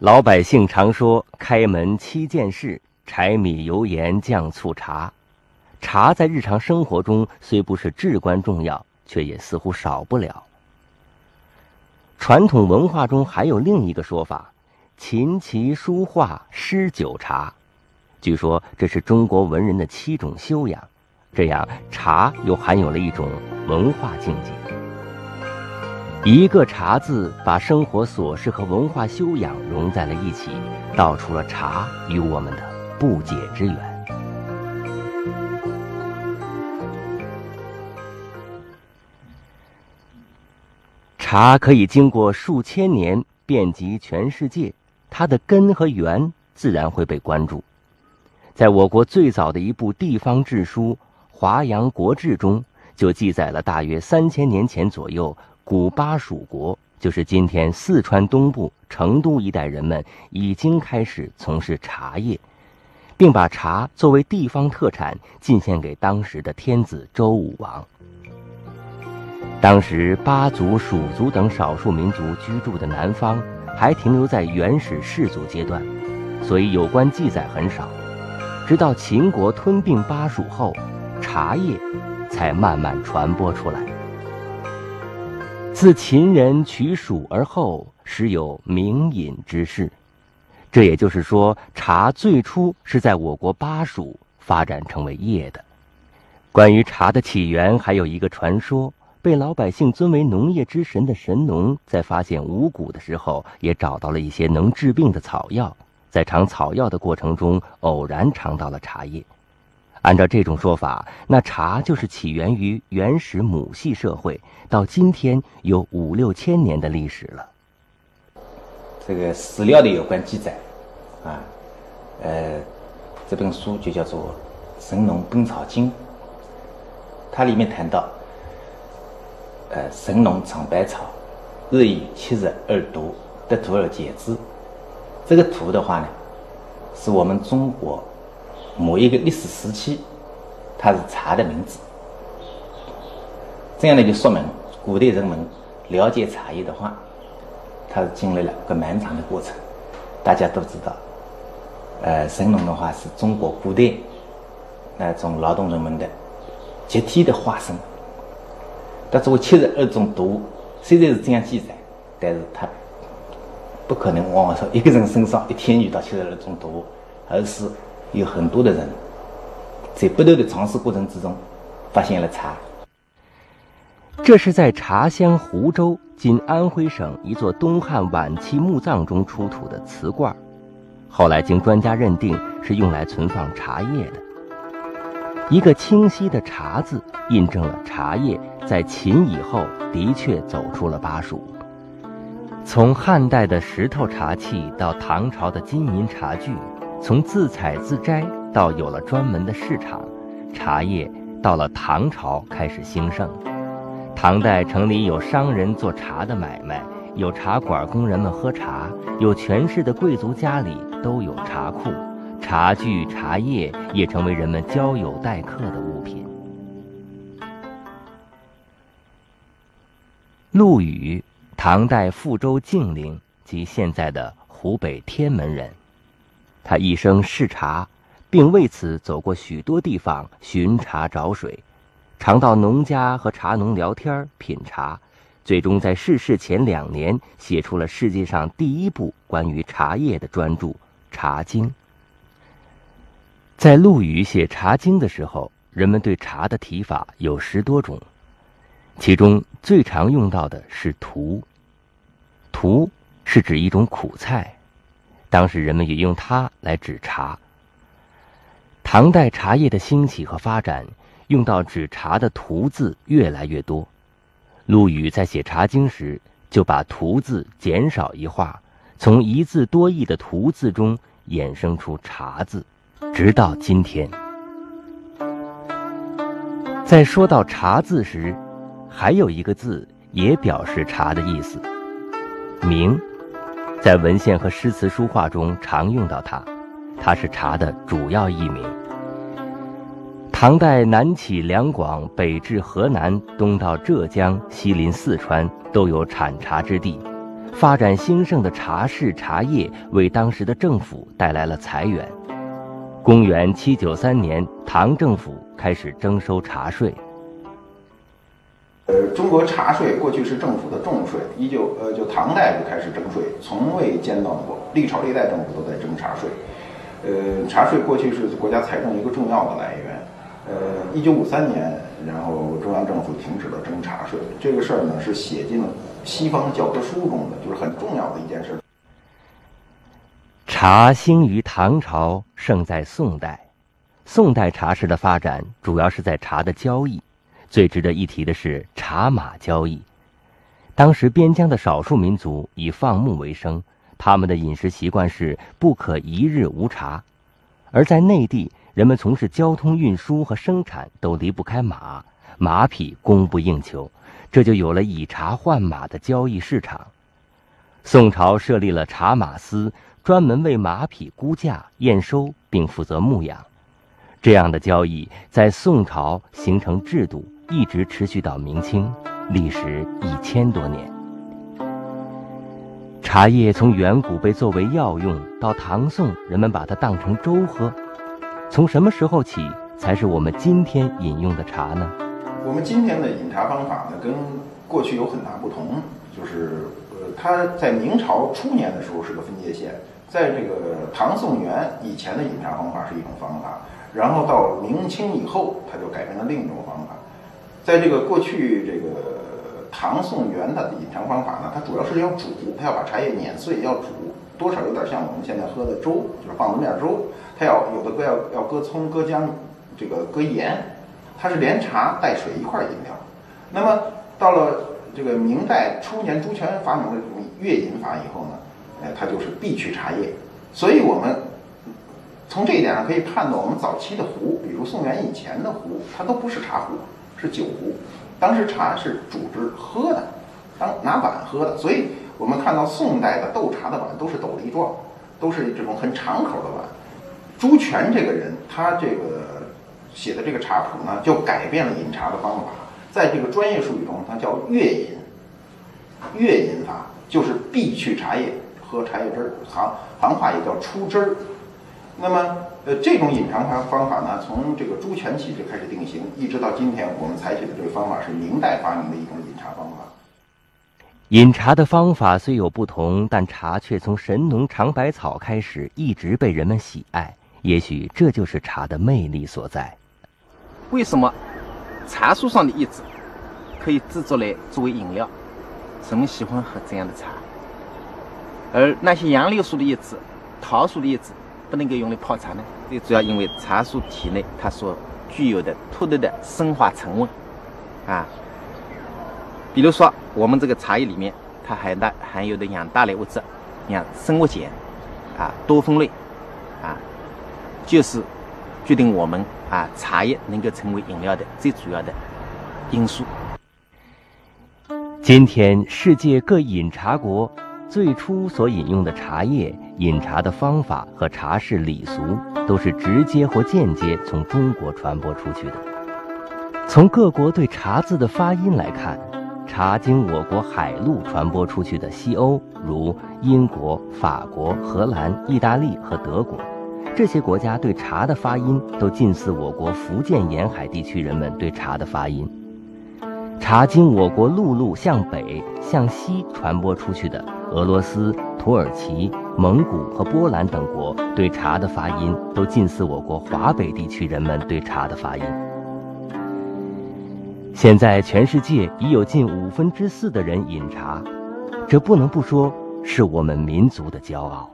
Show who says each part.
Speaker 1: 老百姓常说“开门七件事：柴米油盐酱醋茶”。茶在日常生活中虽不是至关重要，却也似乎少不了。传统文化中还有另一个说法：“琴棋书画诗酒茶”。据说这是中国文人的七种修养。这样，茶又含有了一种文化境界。一个“茶”字，把生活琐事和文化修养融在了一起，道出了茶与我们的不解之缘。茶可以经过数千年，遍及全世界，它的根和源自然会被关注。在我国最早的一部地方志书《华阳国志》中，就记载了大约三千年前左右。古巴蜀国就是今天四川东部成都一带人们已经开始从事茶叶，并把茶作为地方特产进献给当时的天子周武王。当时巴族、蜀族等少数民族居住的南方还停留在原始氏族阶段，所以有关记载很少。直到秦国吞并巴蜀后，茶叶才慢慢传播出来。自秦人取蜀而后，时有名饮之事。这也就是说，茶最初是在我国巴蜀发展成为叶的。关于茶的起源，还有一个传说：被老百姓尊为农业之神的神农，在发现五谷的时候，也找到了一些能治病的草药，在尝草药的过程中，偶然尝到了茶叶。按照这种说法，那茶就是起源于原始母系社会，到今天有五六千年的历史了。
Speaker 2: 这个史料的有关记载，啊，呃，这本书就叫做《神农本草经》，它里面谈到，呃，神农尝百草，日以七日而毒，得土而解之。这个土的话呢，是我们中国。某一个历史时期，它是茶的名字。这样呢，就说明古代人们了解茶叶的话，它是经历了个漫长的过程。大家都知道，呃，神农的话是中国古代那种劳动人们的集体的化身。他作为七十二种毒，虽然是这样记载，但是他不可能往往说一个人身上一天遇到七十二种毒，而是。有很多的人在不断的尝试过程之中，发现了茶。
Speaker 1: 这是在茶乡湖州（今安徽省）一座东汉晚期墓葬中出土的瓷罐，后来经专家认定是用来存放茶叶的。一个清晰的“茶”字，印证了茶叶在秦以后的确走出了巴蜀。从汉代的石头茶器到唐朝的金银茶具。从自采自摘到有了专门的市场，茶叶到了唐朝开始兴盛。唐代城里有商人做茶的买卖，有茶馆供人们喝茶，有权势的贵族家里都有茶库，茶具、茶叶也成为人们交友待客的物品。陆羽，唐代富州竟陵及现在的湖北天门人。他一生嗜茶，并为此走过许多地方寻茶找水，常到农家和茶农聊天品茶，最终在逝世前两年写出了世界上第一部关于茶叶的专著《茶经》。在陆羽写《茶经》的时候，人们对茶的提法有十多种，其中最常用到的是“荼”。荼是指一种苦菜。当时人们也用它来指茶。唐代茶叶的兴起和发展，用到指茶的“荼”字越来越多。陆羽在写《茶经》时，就把“荼”字减少一画，从一字多义的“荼”字中衍生出“茶”字，直到今天。在说到“茶”字时，还有一个字也表示茶的意思，“明”。在文献和诗词书画中常用到它，它是茶的主要译名。唐代南起两广，北至河南，东到浙江，西临四川，都有产茶之地。发展兴盛的茶室茶叶为当时的政府带来了财源。公元七九三年，唐政府开始征收茶税。
Speaker 3: 呃，中国茶税过去是政府的重税，依旧呃，就唐代就开始征税，从未间断过，历朝历代政府都在征茶税。呃，茶税过去是国家财政一个重要的来源。呃，一九五三年，然后中央政府停止了征茶税，这个事儿呢是写进了西方教科书中的，就是很重要的一件事。
Speaker 1: 茶兴于唐朝，盛在宋代。宋代茶室的发展主要是在茶的交易。最值得一提的是茶马交易。当时边疆的少数民族以放牧为生，他们的饮食习惯是不可一日无茶。而在内地，人们从事交通运输和生产都离不开马，马匹供不应求，这就有了以茶换马的交易市场。宋朝设立了茶马司。专门为马匹估价、验收，并负责牧养，这样的交易在宋朝形成制度，一直持续到明清，历时一千多年。茶叶从远古被作为药用，到唐宋人们把它当成粥喝，从什么时候起才是我们今天饮用的茶呢？
Speaker 3: 我们今天的饮茶方法呢，跟过去有很大不同，就是呃，它在明朝初年的时候是个分界线。在这个唐宋元以前的饮茶方法是一种方法，然后到明清以后，它就改变了另一种方法。在这个过去这个唐宋元的饮茶方法呢，它主要是要煮，它要把茶叶碾碎，要煮，多少有点像我们现在喝的粥，就是棒子面粥。它要有的搁要要搁葱、搁姜，这个搁盐，它是连茶带水一块饮料。那么到了这个明代初年，朱权发明了这种粤饮法以后呢？哎，它就是必取茶叶，所以我们从这一点上可以判断，我们早期的壶，比如宋元以前的壶，它都不是茶壶，是酒壶。当时茶是煮着喝的，当拿碗喝的。所以我们看到宋代的斗茶的碗都是斗笠状，都是这种很敞口的碗。朱权这个人，他这个写的这个茶谱呢，就改变了饮茶的方法，在这个专业术语中，它叫粤饮。粤饮法就是必去茶叶。喝茶叶汁儿，行行话也叫出汁儿。那么，呃，这种饮茶方方法呢，从这个朱权起就开始定型，一直到今天，我们采取的这个方法是明代发明的一种饮茶方法。
Speaker 1: 饮茶的方法虽有不同，但茶却从神农尝百草开始，一直被人们喜爱。也许这就是茶的魅力所在。
Speaker 4: 为什么茶树上的叶子可以制作来作为饮料？人们喜欢喝这样的茶。而那些杨柳树的叶子、桃树的叶子不能够用来泡茶呢？最主要因为茶树体内它所具有的特定的生化成分，啊，比如说我们这个茶叶里面它含的含有的氧大类物质，像生物碱，啊，多酚类，啊，就是决定我们啊茶叶能够成为饮料的最主要的因素。
Speaker 1: 今天世界各饮茶国。最初所饮用的茶叶、饮茶的方法和茶室礼俗，都是直接或间接从中国传播出去的。从各国对茶字的发音来看，茶经我国海路传播出去的西欧，如英国、法国、荷兰、意大利和德国，这些国家对茶的发音都近似我国福建沿海地区人们对茶的发音。茶经我国陆路向北、向西传播出去的。俄罗斯、土耳其、蒙古和波兰等国对茶的发音都近似我国华北地区人们对茶的发音。现在全世界已有近五分之四的人饮茶，这不能不说是我们民族的骄傲。